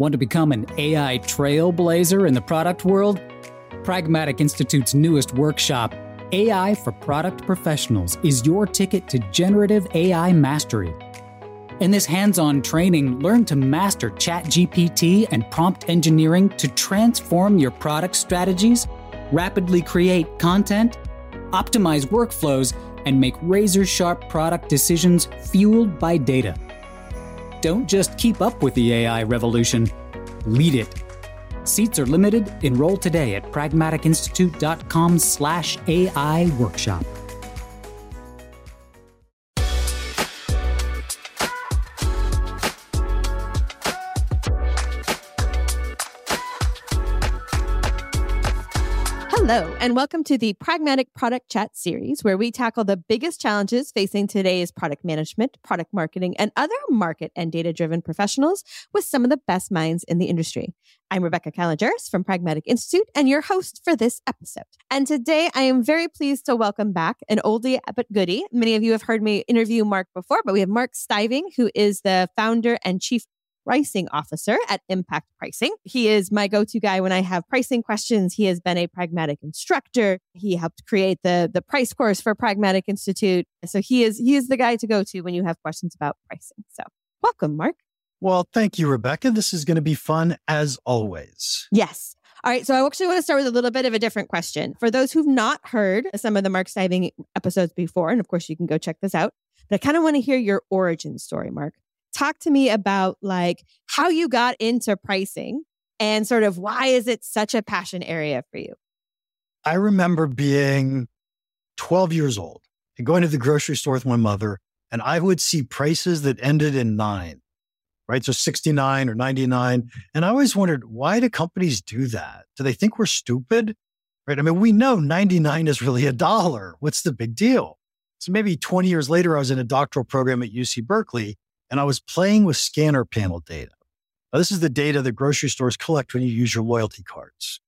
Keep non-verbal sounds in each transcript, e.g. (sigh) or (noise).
Want to become an AI trailblazer in the product world? Pragmatic Institute's newest workshop, AI for Product Professionals, is your ticket to generative AI mastery. In this hands on training, learn to master ChatGPT and prompt engineering to transform your product strategies, rapidly create content, optimize workflows, and make razor sharp product decisions fueled by data. Don't just keep up with the AI revolution, lead it. Seats are limited. Enroll today at pragmaticinstitute.com slash AI workshop. Hello, and welcome to the Pragmatic Product Chat series, where we tackle the biggest challenges facing today's product management, product marketing, and other market and data driven professionals with some of the best minds in the industry. I'm Rebecca Kalogeris from Pragmatic Institute and your host for this episode. And today I am very pleased to welcome back an oldie but goodie. Many of you have heard me interview Mark before, but we have Mark Stiving, who is the founder and chief pricing officer at Impact Pricing. He is my go-to guy when I have pricing questions. He has been a pragmatic instructor. He helped create the the price course for Pragmatic Institute. So he is he is the guy to go to when you have questions about pricing. So welcome, Mark. Well, thank you, Rebecca. This is going to be fun as always. Yes. All right. So I actually want to start with a little bit of a different question. For those who've not heard some of the Mark Stiving episodes before, and of course you can go check this out, but I kind of want to hear your origin story, Mark talk to me about like how you got into pricing and sort of why is it such a passion area for you? I remember being 12 years old and going to the grocery store with my mother, and I would see prices that ended in nine, right? So 69 or 99. And I always wondered, why do companies do that? Do they think we're stupid? Right? I mean, we know 99 is really a dollar. What's the big deal? So maybe 20 years later, I was in a doctoral program at UC Berkeley and I was playing with scanner panel data. Now, this is the data that grocery stores collect when you use your loyalty cards.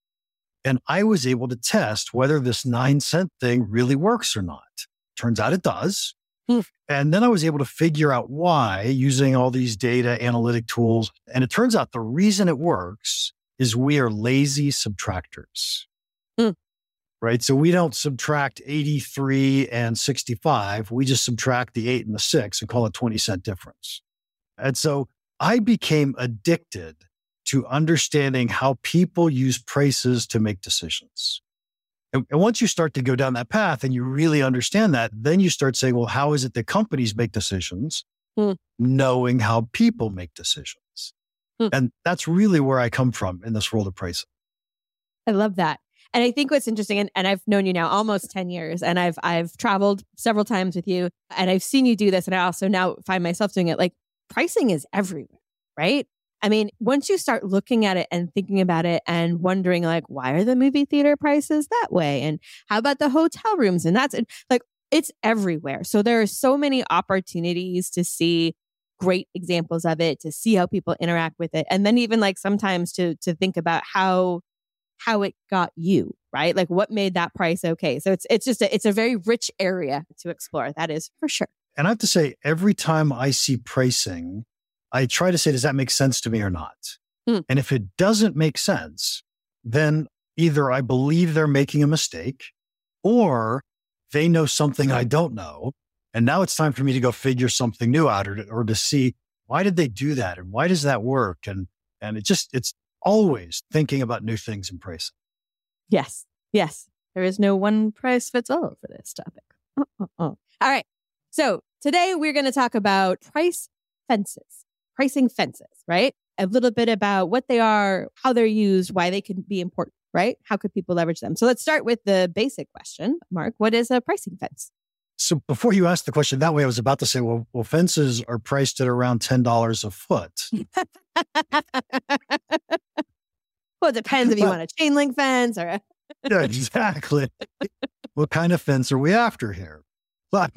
And I was able to test whether this nine cent thing really works or not. Turns out it does. Hmm. And then I was able to figure out why using all these data analytic tools. And it turns out the reason it works is we are lazy subtractors. Right. So we don't subtract 83 and 65. We just subtract the eight and the six and call it 20 cent difference. And so I became addicted to understanding how people use prices to make decisions. And, and, once you start to go down that path and you really understand that, then you start saying, well, how is it that companies make decisions? Hmm. Knowing how people make decisions. Hmm. And that's really where I come from in this world of pricing. I love that. And I think what's interesting, and, and I've known you now almost 10 years, and I've I've traveled several times with you, and I've seen you do this, and I also now find myself doing it. Like pricing is everywhere, right? I mean, once you start looking at it and thinking about it and wondering, like, why are the movie theater prices that way? And how about the hotel rooms? And that's like, it's everywhere. So there are so many opportunities to see great examples of it, to see how people interact with it. And then even like sometimes to, to think about how, how it got you, right? Like what made that price okay. So it's, it's just a, it's a very rich area to explore. That is for sure. And I have to say, every time I see pricing, I try to say, does that make sense to me or not? Hmm. And if it doesn't make sense, then either I believe they're making a mistake or they know something I don't know. And now it's time for me to go figure something new out or to, or to see why did they do that? And why does that work? And, and it just, it's always thinking about new things in pricing. Yes. Yes. There is no one price fits all for this topic. All right. So today we're going to talk about price fences, pricing fences, right? A little bit about what they are, how they're used, why they can be important, right? How could people leverage them? So let's start with the basic question, Mark. What is a pricing fence? So before you ask the question that way, I was about to say, well, well fences are priced at around $10 a foot. (laughs) well, it depends if you want a chain link fence or. (laughs) yeah, exactly. what kind of fence are we after here? But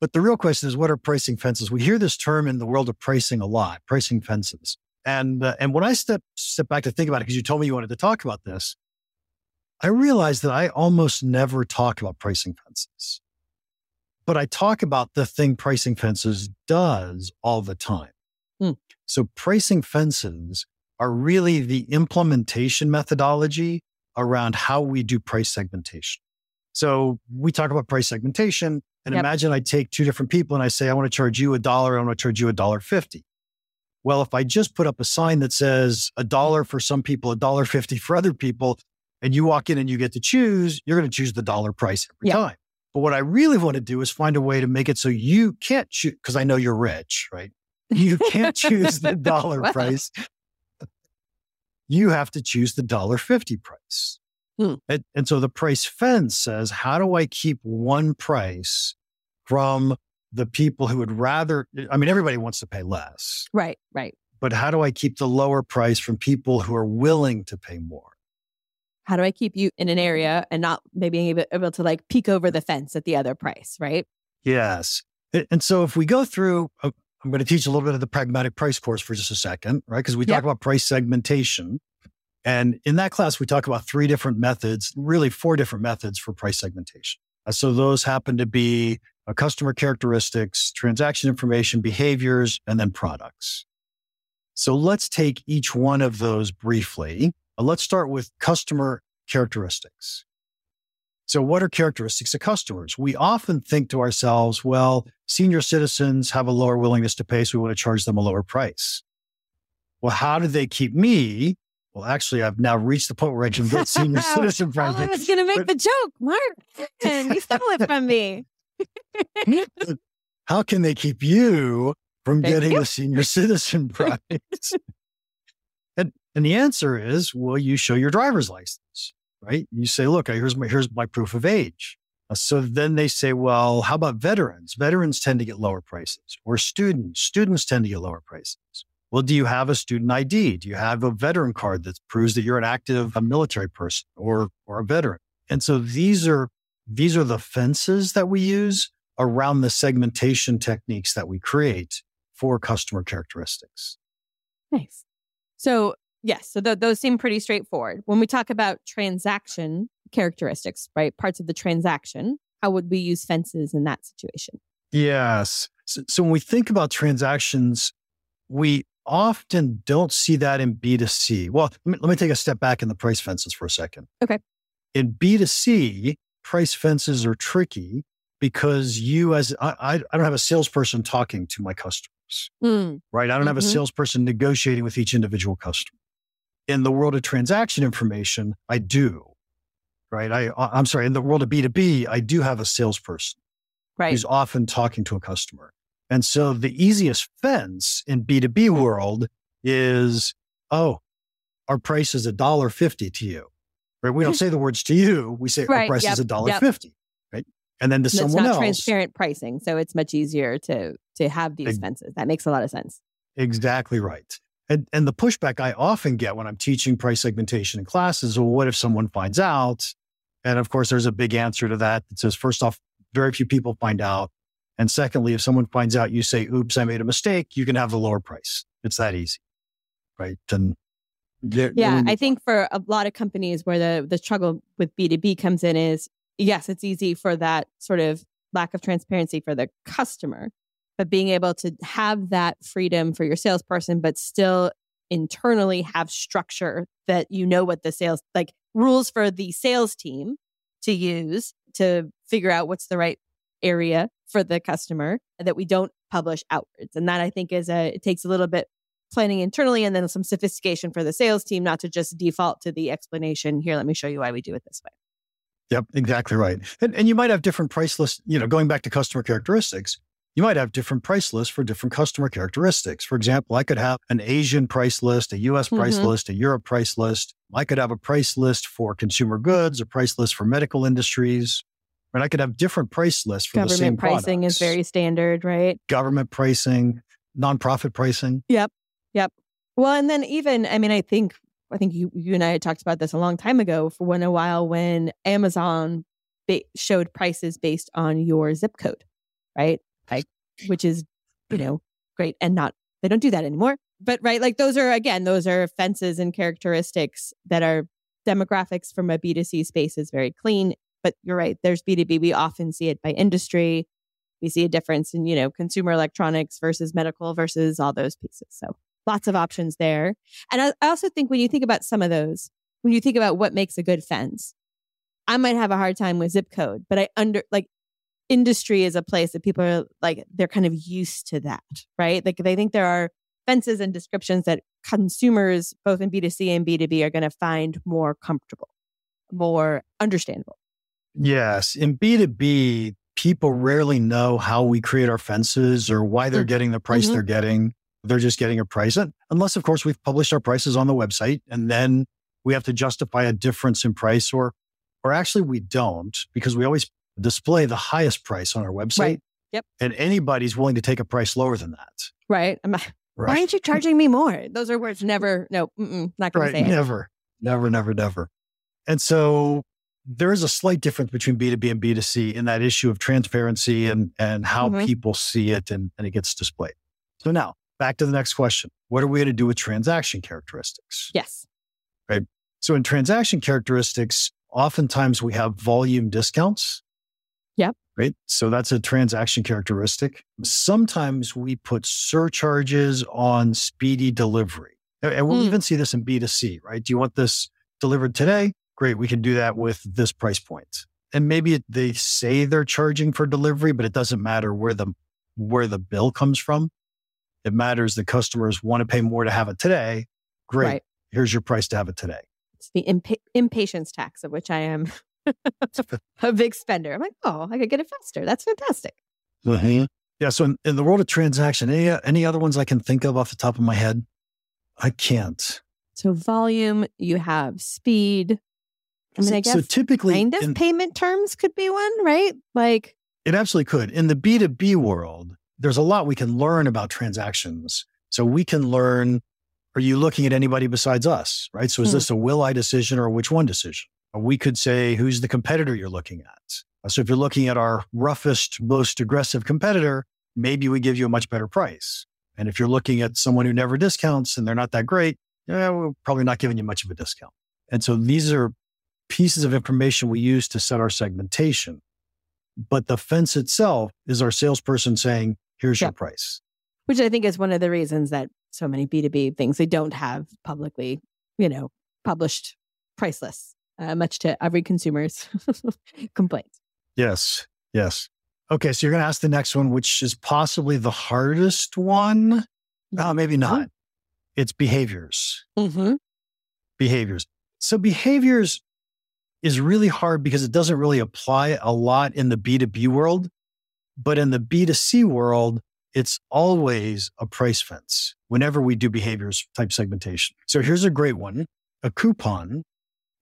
but the real question is, what are pricing fences? We hear this term in the world of pricing a lot, pricing fences. And, uh, and when I step, step back to think about it, because you told me you wanted to talk about this, I realized that I almost never talk about pricing fences, but I talk about the thing pricing fences does all the time. Hmm. So pricing fences are really the implementation methodology around how we do price segmentation. So we talk about price segmentation and yep. imagine I take two different people and I say, I want to charge you a dollar. I want to charge you a dollar 50. Well, if I just put up a sign that says a dollar for some people, a dollar 50 for other people, and you walk in and you get to choose, you're going to choose the dollar price every yep. time. But what I really want to do is find a way to make it so you can't choose, because I know you're rich, right? You can't (laughs) choose the dollar price. You have to choose the dollar 50 price. Hmm. And, and so the price fence says, how do I keep one price from the people who would rather, I mean, everybody wants to pay less. Right, right. But how do I keep the lower price from people who are willing to pay more? How do I keep you in an area and not maybe able, able to like peek over the fence at the other price, right? Yes. And so if we go through, uh, I'm going to teach a little bit of the pragmatic price course for just a second, right? Because we yep. talk about price segmentation. And in that class, we talk about three different methods, really four different methods for price segmentation. Uh, so those happen to be uh, customer characteristics, transaction information, behaviors, and then products. So let's take each one of those briefly. Uh, let's start with customer characteristics. So what are characteristics of customers? We often think to ourselves, well, senior citizens have a lower willingness to pay, so we want to charge them a lower price. Well, how do they keep me well, actually, I've now reached the point where I can get (laughs) senior citizen pricing. I was going to make but, the joke, Mark. And you stole it from me. (laughs) How can they keep you from Thank getting you. a senior citizen (laughs) price? and, and the answer is, well, you show your driver's license, right? You say, look, here's my, here's my proof of age. Uh, so then they say, well, how about veterans? Veterans tend to get lower prices, or students. Students tend to get lower prices. Well, do you have a student ID? Do you have a veteran card that proves that you're an active a military person or, or a veteran? And so these are, these are the fences that we use around the segmentation techniques that we create for customer characteristics. Nice. So yes, so th- those seem pretty straightforward. When we talk about transaction characteristics, right? Parts of the transaction, how would we use fences in that situation? Yes. So, so when we think about transactions, we often don't see that in B2C. Well, let me, let me take a step back in the price fences for a second. Okay. In B2C, price fences are tricky because you, as I, I don't have a salesperson talking to my customers, mm. right? I don't mm-hmm. have a mm-hmm. salesperson negotiating with each individual customer. In the world of transaction information, I do, right? I, uh, I'm sorry, in the world of B2B, I do have a salesperson right. who's often talking to a customer. And so the easiest fence in B2B world is, oh, our price is a dollar fifty to you. Right? We don't (laughs) say the words to you. We say right, our price yep, is a dollar yep. fifty. Right. And then to and someone else. transparent pricing. So it's much easier to to have these fences. That makes a lot of sense. Exactly right. And, and the pushback I often get when I'm teaching price segmentation in classes, well, what if someone finds out? And of course, there's a big answer to that. It says, first off, very few people find out. And secondly, if someone finds out you say, oops, I made a mistake, you can have the lower price. It's that easy. Right. And yeah, I think for a lot of companies where the, the struggle with B2B comes in is yes, it's easy for that sort of lack of transparency for the customer, but being able to have that freedom for your salesperson, but still internally have structure that you know what the sales like rules for the sales team to use to figure out what's the right area for the customer that we don't publish outwards. And that I think is a, it takes a little bit planning internally and then some sophistication for the sales team, not to just default to the explanation. Here, let me show you why we do it this way. Yep, exactly right. And, and you might have different price lists, you know, going back to customer characteristics, you might have different price lists for different customer characteristics. For example, I could have an Asian price list, a US price mm-hmm. list, a Europe price list. I could have a price list for consumer goods, a price list for medical industries, Right? I could have different price lists for Government the same pricing products. is very standard, right? Government pricing, nonprofit pricing. Yep. Yep. Well, and then even, I mean, I think, I think you, you and I had talked about this a long time ago for when a while when Amazon ba- showed prices based on your zip code, right? Like, which is, you mm-hmm. know, great and not, they don't do that anymore. But right, like those are, again, those are fences and characteristics that are demographics from a B2C space is very clean but you're right. There's B2B. We often see it by industry. We see a difference in, you know, consumer electronics versus medical versus all those pieces. So lots of options there. And I, I also think when you think about some of those, when you think about what makes a good fence, I might have a hard time with zip code, but I under like industry is a place that people are like, they're kind of used to that, right? Like they think there are fences and descriptions that consumers, both in B2C and B2B, are going to find more comfortable, more understandable. Yes. In B2B, people rarely know how we create our fences or why they're mm. getting the price mm-hmm. they're getting. They're just getting a price, unless, of course, we've published our prices on the website and then we have to justify a difference in price or or actually we don't because we always display the highest price on our website. Right. Yep. And anybody's willing to take a price lower than that. Right. I'm, right. Why aren't you charging me more? Those are words never, no, not going right. to say never, it. Never, never, never. And so there is a slight difference between B2B and B2C in that issue of transparency and, and how mm-hmm. people see it and, and it gets displayed. So now back to the next question. What are we going to do with transaction characteristics? Yes. Right. So in transaction characteristics, oftentimes we have volume discounts. Yep. Right. So that's a transaction characteristic. Sometimes we put surcharges on speedy delivery. And we'll mm. even see this in B2C, right? Do you want this delivered today? Great. We can do that with this price point. And maybe they say they're charging for delivery, but it doesn't matter where the, where the bill comes from. It matters the customers want to pay more to have it today. Great. Right. Here's your price to have it today. It's the imp- impatience tax of which I am (laughs) a big spender. I'm like, oh, I could get it faster. That's fantastic. Mm-hmm. Yeah. So in, in, the world of transaction, any any other ones I can think of off the top of my head? I can't. So volume, you have speed. I mean, I guess so typically kind of in, payment terms could be one, right? Like it absolutely could. In the B2B world, there's a lot we can learn about transactions. So we can learn are you looking at anybody besides us? Right. So is hmm. this a will I decision or a which one decision? We could say, who's the competitor you're looking at? Uh, so if you're looking at our roughest, most aggressive competitor, maybe we give you a much better price. And if you're looking at someone who never discounts and they're not that great, yeah, we're probably not giving you much of a discount. And so these are pieces of information we use to set our segmentation. But the fence itself is our salesperson saying, here's your price. Which I think is one of the reasons that so many B2B things. They don't have publicly, you know, published price lists, uh, much to every consumer's (laughs) complaint. Yes. Yes. Okay. So you're going to ask the next one, which is possibly the hardest one. No, maybe mm-hmm. not. It's behaviors. Mm-hmm. Behaviors. So behaviors is really hard because it doesn't really apply a lot in the B2B world. But in the B2C world, it's always a price fence whenever we do behaviors type segmentation. So here's a great one. A coupon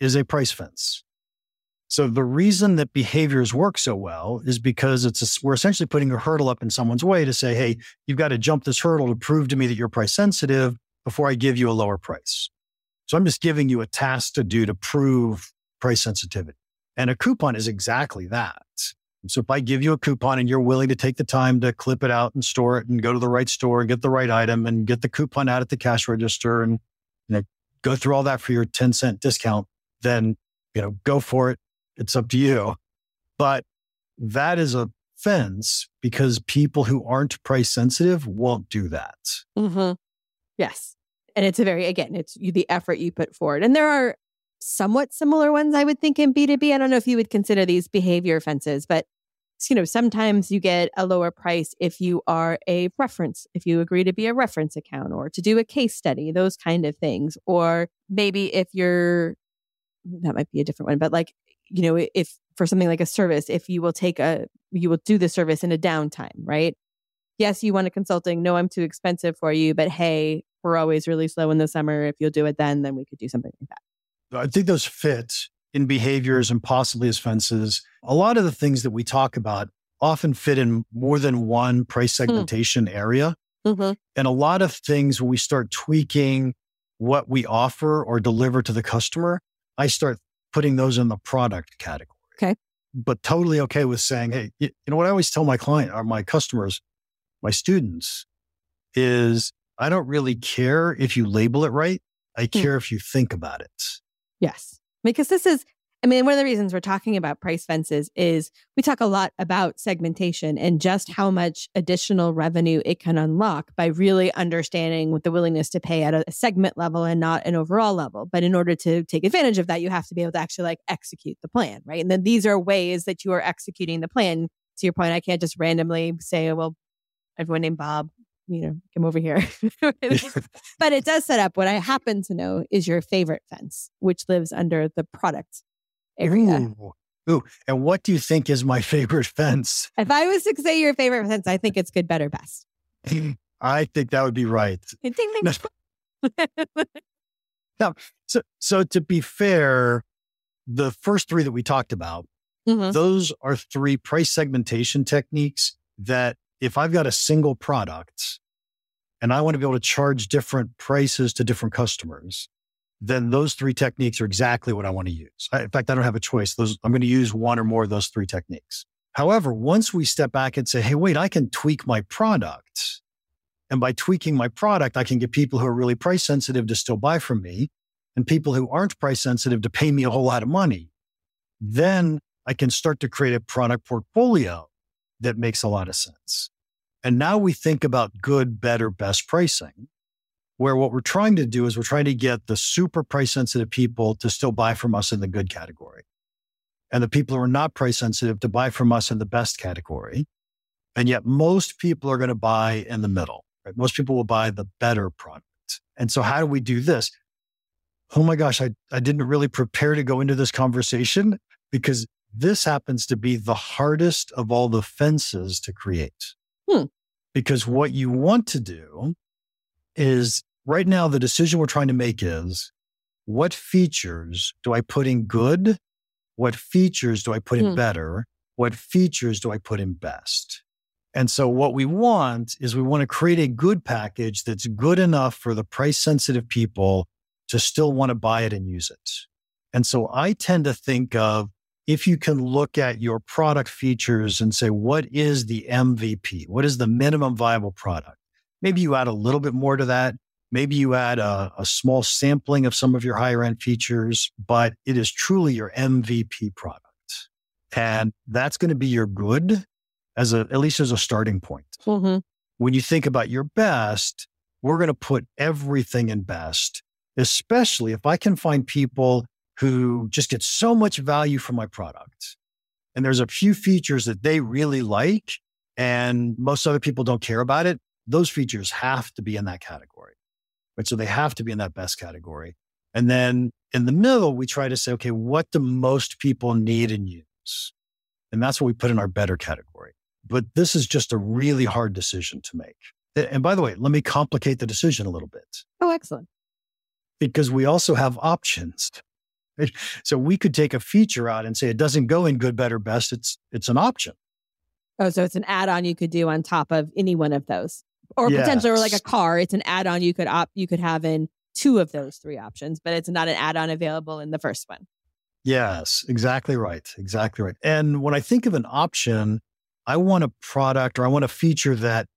is a price fence. So the reason that behaviors work so well is because it's a, we're essentially putting a hurdle up in someone's way to say, "Hey, you've got to jump this hurdle to prove to me that you're price sensitive before I give you a lower price." So I'm just giving you a task to do to prove price sensitivity. And a coupon is exactly that. So if I give you a coupon and you're willing to take the time to clip it out and store it and go to the right store and get the right item and get the coupon out at the cash register and go through all that for your 10 cent discount, then, you know, go for it. It's up to you. But that is a fence because people who aren't price sensitive won't do that. Mm-hmm. Yes. And it's a very, again, it's the effort you put forward. And there are somewhat similar ones, I would think, in B2B. I don't know if you would consider these behavior fences, but you know, sometimes you get a lower price if you are a reference, if you agree to be a reference account or to do a case study, those kind of things. Or maybe if you're, that might be a different one, but like, you know, if for something like a service, if you will take a, you will do the service in a downtime, right? Yes, you want a consulting. No, I'm too expensive for you, but hey, we're always really slow in the summer. If you'll do it then, then we could do something like that. I think those fit in behaviors and possibly as fences. A lot of the things that we talk about often fit in more than one price hmm. segmentation mm. area. Mm-hmm. And a lot of things when we start tweaking what we offer or deliver to the customer, I start putting those in the product category. Okay. But totally okay with saying, hey, you know what I always tell my client or my customers, my students is I don't really care if you label it right. I hmm. care mm. if you think about it. Yes because this is I mean, one of the reasons we're talking about price fences is we talk a lot about segmentation and just how much additional revenue it can unlock by really understanding what the willingness to pay at a segment level and not an overall level. But in order to take advantage of that, you have to be able to actually like execute the plan, right? And then these are ways that you are executing the plan. To your point, I can't just randomly say, well, everyone named Bob, you know, come over here. (laughs) (laughs) but it does set up what I happen to know is your favorite fence, which lives under the product area. Ooh. Ooh. And what do you think is my (laughs) favorite fence? If I was to say your favorite fence, I think it's good, better, best. (laughs) I think that would be right. (laughs) Ding, ding. now, so, so to be fair, the first three that we talked about, Mhm. those are three price segmentation techniques that if I've got a single product and I want to be able to charge different prices to different customers, then those three techniques are exactly what I want to use. I, in fact, I don't have a choice. Those, I'm going to use one or more of those three techniques. However, once we step back and say, hey, wait, I can tweak my product. And by tweaking my product, I can get people who are really price sensitive to still buy from me and people who aren't price sensitive to pay me a whole lot of money. Then I can start to create a product portfolio that makes a lot of sense. And now we think about good, better, best pricing, where what we're trying to do is we're trying to get the super price sensitive people to still buy from us in the good category. And the people who are not price sensitive to buy from us in the best category. And yet most people are going to buy in the middle, right? Most people will buy the better product. And so how do we do this? Oh my gosh, I, I didn't really prepare to go into this conversation because this happens to be the hardest of all the fences to create. Hmm. Because what you want to do is right now, the decision we're trying to make is what features do I put in good? What features do I put in Hmm. better? What features do I put in best? And so what we want is we want to create a good package that's good enough for the price sensitive people to still want to buy it and use it. And so I tend to think of if you can look at your product features and say, what is the MVP? What is the minimum viable product? Maybe you add a little bit more to that. Maybe you add a, a small sampling of some of your higher end features, but it is truly your MVP product. And that's going to be your good as a, at least as a starting point Mhm. when you think about your best, we're going to put everything in best, especially if I can find people who just get so much value from my product. And there's a few features that they really like, and most other people don't care about it. Those features have to be in that category. Right. So they have to be in that best category. And then in the middle, we try to say, okay, what do most people need and use? And that's what we put in our better category. But this is just a really hard decision to make. And by the way, let me complicate the decision a little bit Oh, excellent. because we also have options. Right? So we could take a feature out and say it doesn't go in good, better, best. It's it's an option. Oh, so it's an add-on you could do on top of any one of those, or potentially, or like a car. It's an add-on you could opt you could have in two of those three options, but it's not an add-on available in the first one. Yes, exactly right. Exactly right. And when I think of an option, I want a product or I want a feature that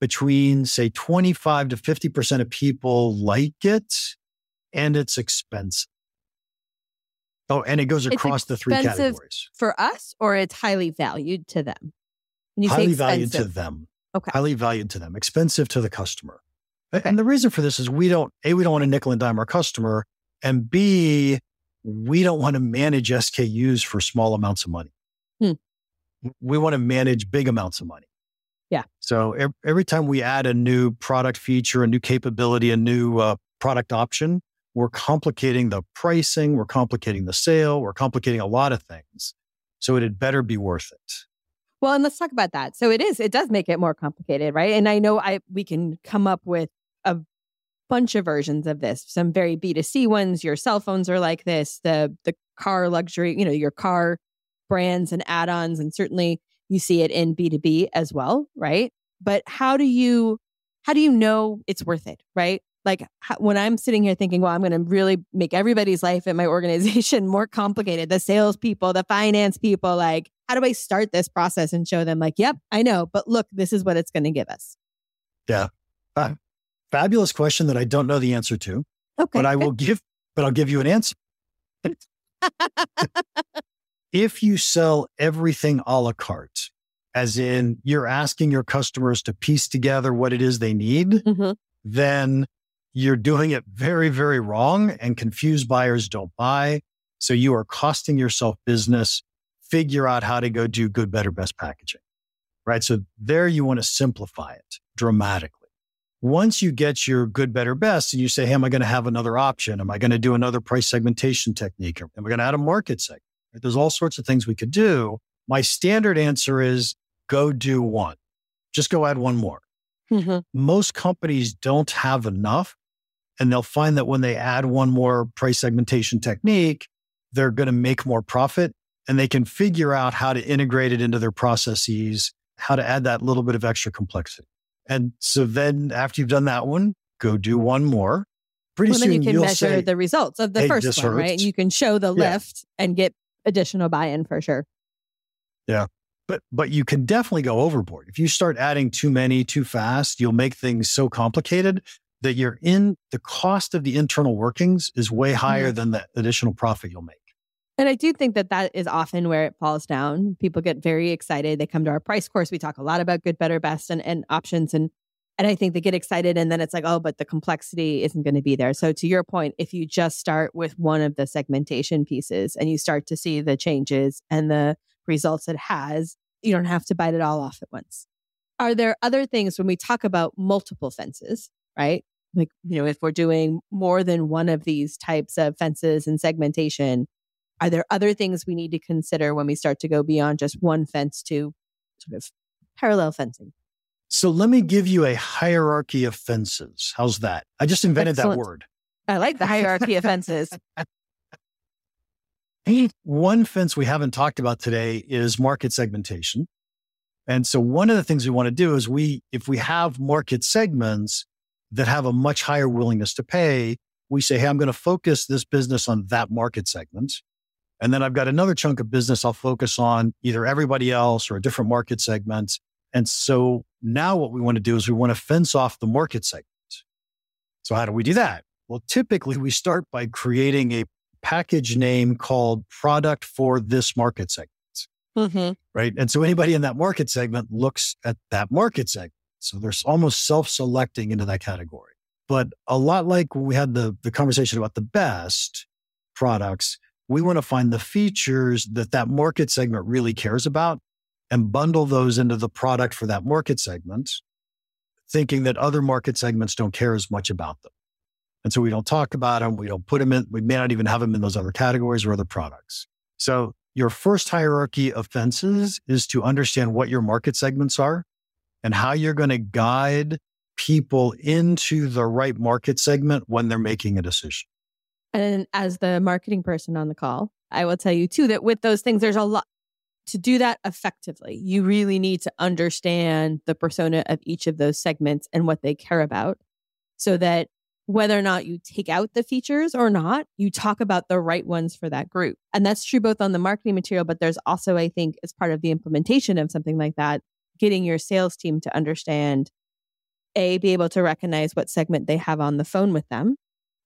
between say 25 to 50% of people like it and it's expensive. Oh, and it goes across the three categories. For us, or it's highly valued to them. Highly say valued to them. Okay. Highly valued to them, expensive to the customer. A- And the reason for this is we don't, A, we don't want to nickel and dime our customer. And B, we don't want to manage SKUs for small amounts of money. Hmm. We want to manage big amounts of money. Yeah. So every time we add a new product feature, a new capability, a new uh, product option, we're complicating the pricing, we're complicating the sale, we're complicating a lot of things. So it had better be worth it. Well, and let's talk about that. So it is, it does make it more complicated, right? And I know I we can come up with a bunch of versions of this. Some very B2C ones. Your cell phones are like this, the the car luxury, you know, your car brands and add-ons, and certainly you see it in B2B as well, right? But how do you how do you know it's worth it, right? Like when I'm sitting here thinking, well, I'm going to really make everybody's life at my organization (laughs) more complicated. The salespeople, the finance people, like, how do I start this process and show them, like, yep, I know, but look, this is what it's going to give us. Yeah. Fabulous question that I don't know the answer to, Okay. but I will give, but I'll give you an answer. (laughs) if you sell everything a la carte, as in you're asking your customers to piece together what it is they need, mm-hmm. then you're doing it very, very wrong and confused buyers don't buy. So you are costing yourself business. Figure out how to go do good, better, best packaging, right? So there you want to simplify it dramatically. Once you get your good, better, best, and you say, Hey, am I going to have another option? Am I going to do another price segmentation technique? Am I going to add a market segment? There's all sorts of things we could do. My standard answer is go do one. Just go add one more. Mm-hmm. Most companies don't have enough. And they'll find that when they add one more price segmentation technique, they're going to make more profit and they can figure out how to integrate it into their processes, how to add that little bit of extra complexity. And so then after you've done that one, go do one more. Pretty well, soon then you can measure say, the results of the hey, first one, hurts. right? You can show the yeah. lift and get additional buy-in for sure. Yeah. But but you can definitely go overboard. If you start adding too many too fast, you'll make things so complicated that you're in the cost of the internal workings is way higher mm-hmm. than the additional profit you'll make. And I do think that that is often where it falls down. People get very excited. They come to our price course. We talk a lot about good, better, best and, and options. And and I think they get excited and then it's like, oh, but the complexity isn't going to be there. So to your point, if you just start with one of the segmentation pieces and you start to see the changes and the results it has, you don't have to bite it all off at once. Are there other things when we talk about multiple fences, right? Like, you know, if we're doing more than one of these types of fences and segmentation, are there other things we need to consider when we start to go beyond just one fence to sort of parallel fencing? So let me give you a hierarchy of fences. How's that? I just invented Excellent. that word. I like the hierarchy of fences. (laughs) One fence we haven't talked about today is market segmentation. And so one of the things we want to do is we, if we have market segments that have a much higher willingness to pay, we say, Hey, I'm going to focus this business on that market segment. And then I've got another chunk of business I'll focus on either everybody else or a different market segment. And so now what we want to do is we want to fence off the market segment. So how do we do that? Well, typically we start by creating a package name called product for this market segment. Mm-hmm. Right. And so anybody in that market segment looks at that market segment. So there's almost self selecting into that category. But a lot like we had the, the conversation about the best products, we want to find the features that that market segment really cares about and bundle those into the product for that market segment, thinking that other market segments don't care as much about them. And so we don't talk about them. We don't put them in. We may not even have them in those other categories or other products. So your first hierarchy of fences is to understand what your market segments are and how you're going to guide people into the right market segment when they're making a decision. And as the marketing person on the call, I will tell you too that with those things, there's a lot to do that effectively. You really need to understand the persona of each of those segments and what they care about so that whether or not you take out the features or not, you talk about the right ones for that group. And that's true both on the marketing material, but there's also, I think, as part of the implementation of something like that, getting your sales team to understand A, be able to recognize what segment they have on the phone with them,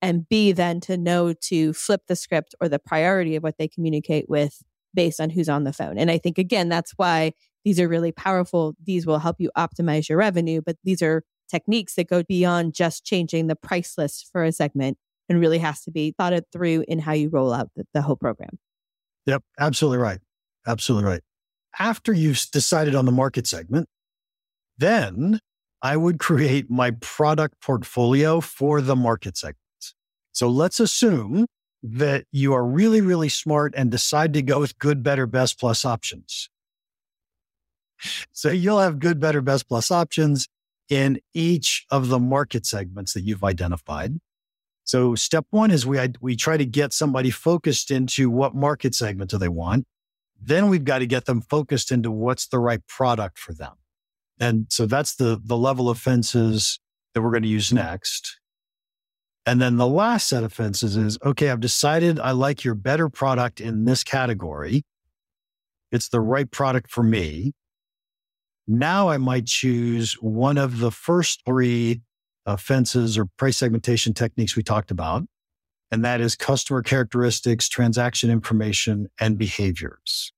and B, then to know to flip the script or the priority of what they communicate with based on who's on the phone. And I think, again, that's why these are really powerful. These will help you optimize your revenue, but these are techniques that go beyond just changing the price list for a segment and really has to be thought it through in how you roll out the, the whole program. Yep, absolutely right. Absolutely right. After you've decided on the market segment, then I would create my product portfolio for the market segments. So let's assume that you are really, really smart and decide to go with good, better, best plus options. So you'll have good, better, best plus options in each of the market segments that you've identified. So step one is we, we try to get somebody focused into what market segment do they want. Then we've got to get them focused into what's the right product for them. And so that's the, the level of fences that we're going to use next. And then the last set of fences is okay, I've decided I like your better product in this category. It's the right product for me. Now I might choose one of the first three uh, fences or price segmentation techniques we talked about. and that is customer characteristics, transaction information, and behaviors.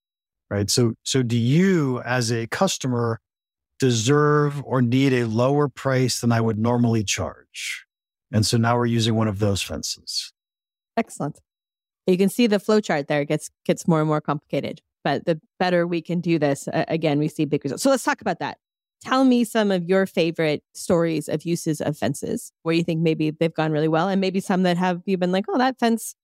Right. So, so do you as a customer deserve or need a lower price than I would normally charge? And so now we're using one of those fences. Excellent. You can see the flow chart there gets gets more and more complicated. But the better we can do this, uh, again, we see big results. So let's talk about that. Tell me some of your favorite stories of uses of fences where you think maybe they've gone really well, and maybe some that have you been like, oh, that fence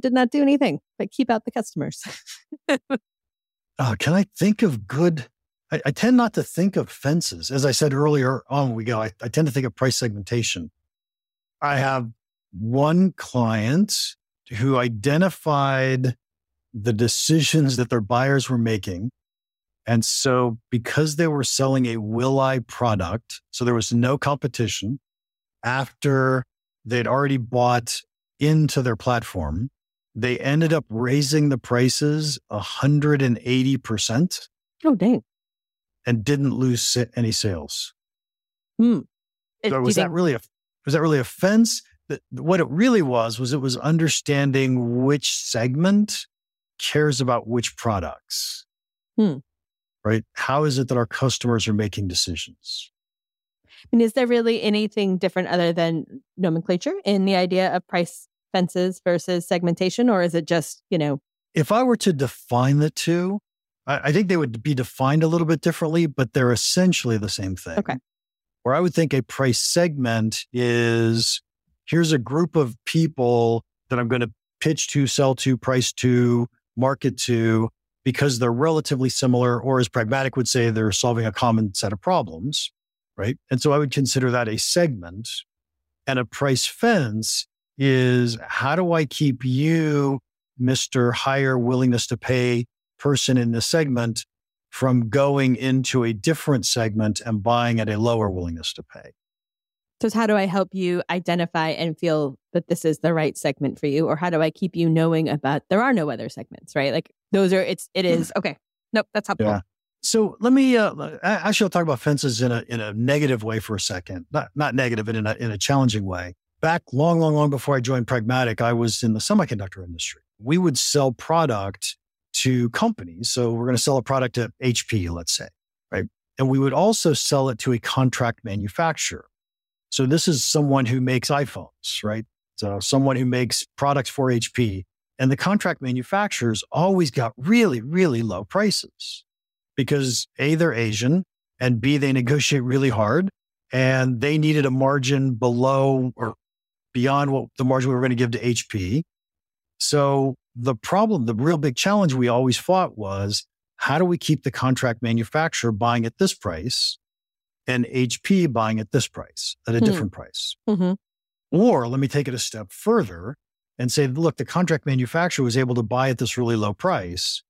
did not do anything, but keep out the customers. (laughs) uh, can I think of good? I, I, tend not to think of fences. As I said earlier on, we go, I, I tend to think of price segmentation. I have one client who identified the decisions that their buyers were making. And so, because they were selling a Will I product, so there was no competition after they'd already bought into their platform, they ended up raising the prices 180%. Oh, dang. And didn't lose any sales. Hmm. So was that really a was that really a fence? That what it really was was it was understanding which segment cares about which products. Hmm. Right? How is it that our customers are making decisions? I mean, is there really anything different other than nomenclature in the idea of price fences versus segmentation, or is it just, you know? If I were to define the two, I, I think they would be defined a little bit differently, but they're essentially the same thing. Okay. Where I would think a price segment is here's a group of people that I'm going to pitch to, sell to, price to, market to, because they're relatively similar, or as pragmatic would say, they're solving a common set of problems. Right. And so I would consider that a segment. And a price fence is how do I keep you, Mr. Higher willingness to pay person in this segment from going into a different segment and buying at a lower willingness to pay? So, how do I help you identify and feel that this is the right segment for you? Or how do I keep you knowing about there are no other segments, right? Like those are, it's, it is, okay. Nope, that's helpful. Yeah. So let me uh, actually I'll talk about fences in a in a negative way for a second. Not not negative, but in a in a challenging way back long, long, long before I joined Pragmatic, I was in the semiconductor industry. We would sell product to companies. So we're going to sell a product to HP, let's say, right? And we would also sell it to a contract manufacturer. So this is someone who makes iPhones, right? So someone who makes products for HP. And the contract manufacturers always got really, really low prices because A, they're Asian and B, they negotiate really hard and they needed a margin below or beyond what the margin we were going to give to HP. So the problem, the real big challenge we always fought was how do we keep the contract manufacturer buying at this price and HP buying at this price at a hmm. different price? Mm-hmm. Or let me take it a step further and say, look, the contract manufacturer was able to buy at this really low price.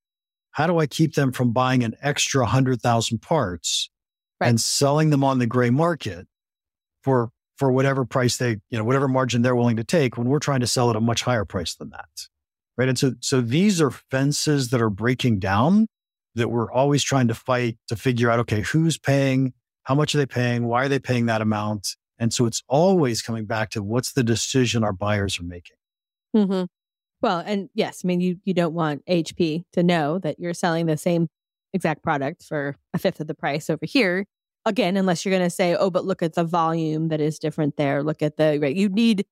How do I keep them from buying an extra 100,000 parts right. and selling them on the gray market for for whatever price they, you know, whatever margin they're willing to take when we're trying to sell at a much higher price than that. Right. And so, so these are fences that are breaking down that we're always trying to fight to figure out, okay, who's paying? How much are they paying? Why are they paying that amount? And so it's always coming back to what's the decision our buyers are making. Mm-hmm. Well, and yes, I mean, you, you don't want HP to know that you're selling the same exact product for a fifth of the price over here again, unless you're going to say, oh, but look at the volume that is different there. Look at the, right. You need,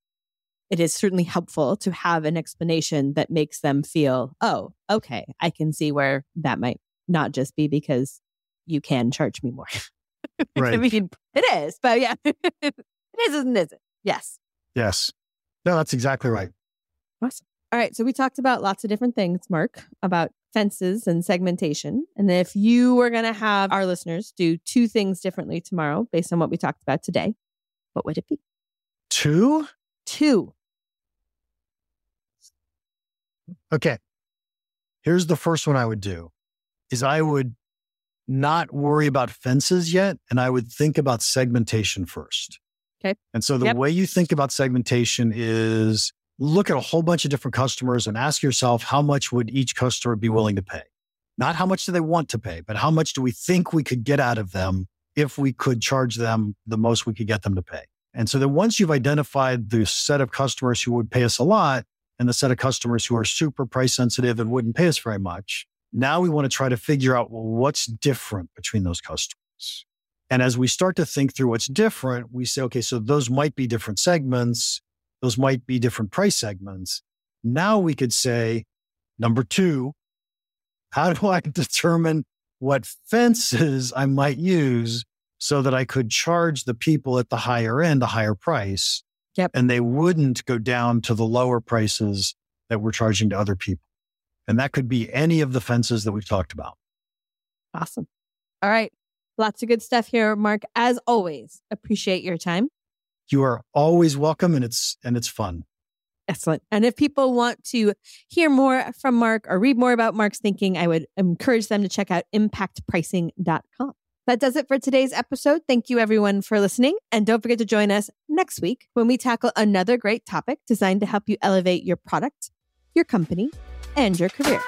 it is certainly helpful to have an explanation that makes them feel, oh, okay, I can see where that might not just be because you can charge me more. (laughs) right. I mean, it is, but yeah, (laughs) it is, isn't it? Yes. Yes. No, that's exactly right. Awesome. All right. So we talked about lots of different things, Mark, about fences and segmentation. And if you were going to have our listeners do two things differently tomorrow based on what we talked about today, what would it be? Two? Two. Okay. Here's the first one I would do is I would not worry about fences yet and I would think about segmentation first. Okay. And so the yep. way you think about segmentation is look at a whole bunch of different customers and ask yourself how much would each customer be willing to pay? Not how much do they want to pay, but how much do we think we could get out of them if we could charge them the most we could get them to pay? And so then once you've identified the set of customers who would pay us a lot and the set of customers who are super price sensitive and wouldn't pay us very much, now we want to try to figure out well, what's different between those customers. And as we start to think through what's different, we say, okay, so those might be different segments. Those might be different price segments. Now we could say, number two, how do I (laughs) determine what fences I might use so that I could charge the people at the higher end a higher price. Yep. And they wouldn't go down to the lower prices that we're charging to other people. And that could be any of the fences that we've talked about. Awesome. All right. Lots of good stuff here, Mark. As always, appreciate your time. You are always welcome and it's and it's fun. Excellent. And if people want to hear more from Mark or read more about Mark's thinking, I would encourage them to check out impactpricing.com. That does it for today's episode. Thank you, everyone, for listening. And don't forget to join us next week when we tackle another great topic designed to help you elevate your product, your company, and your career.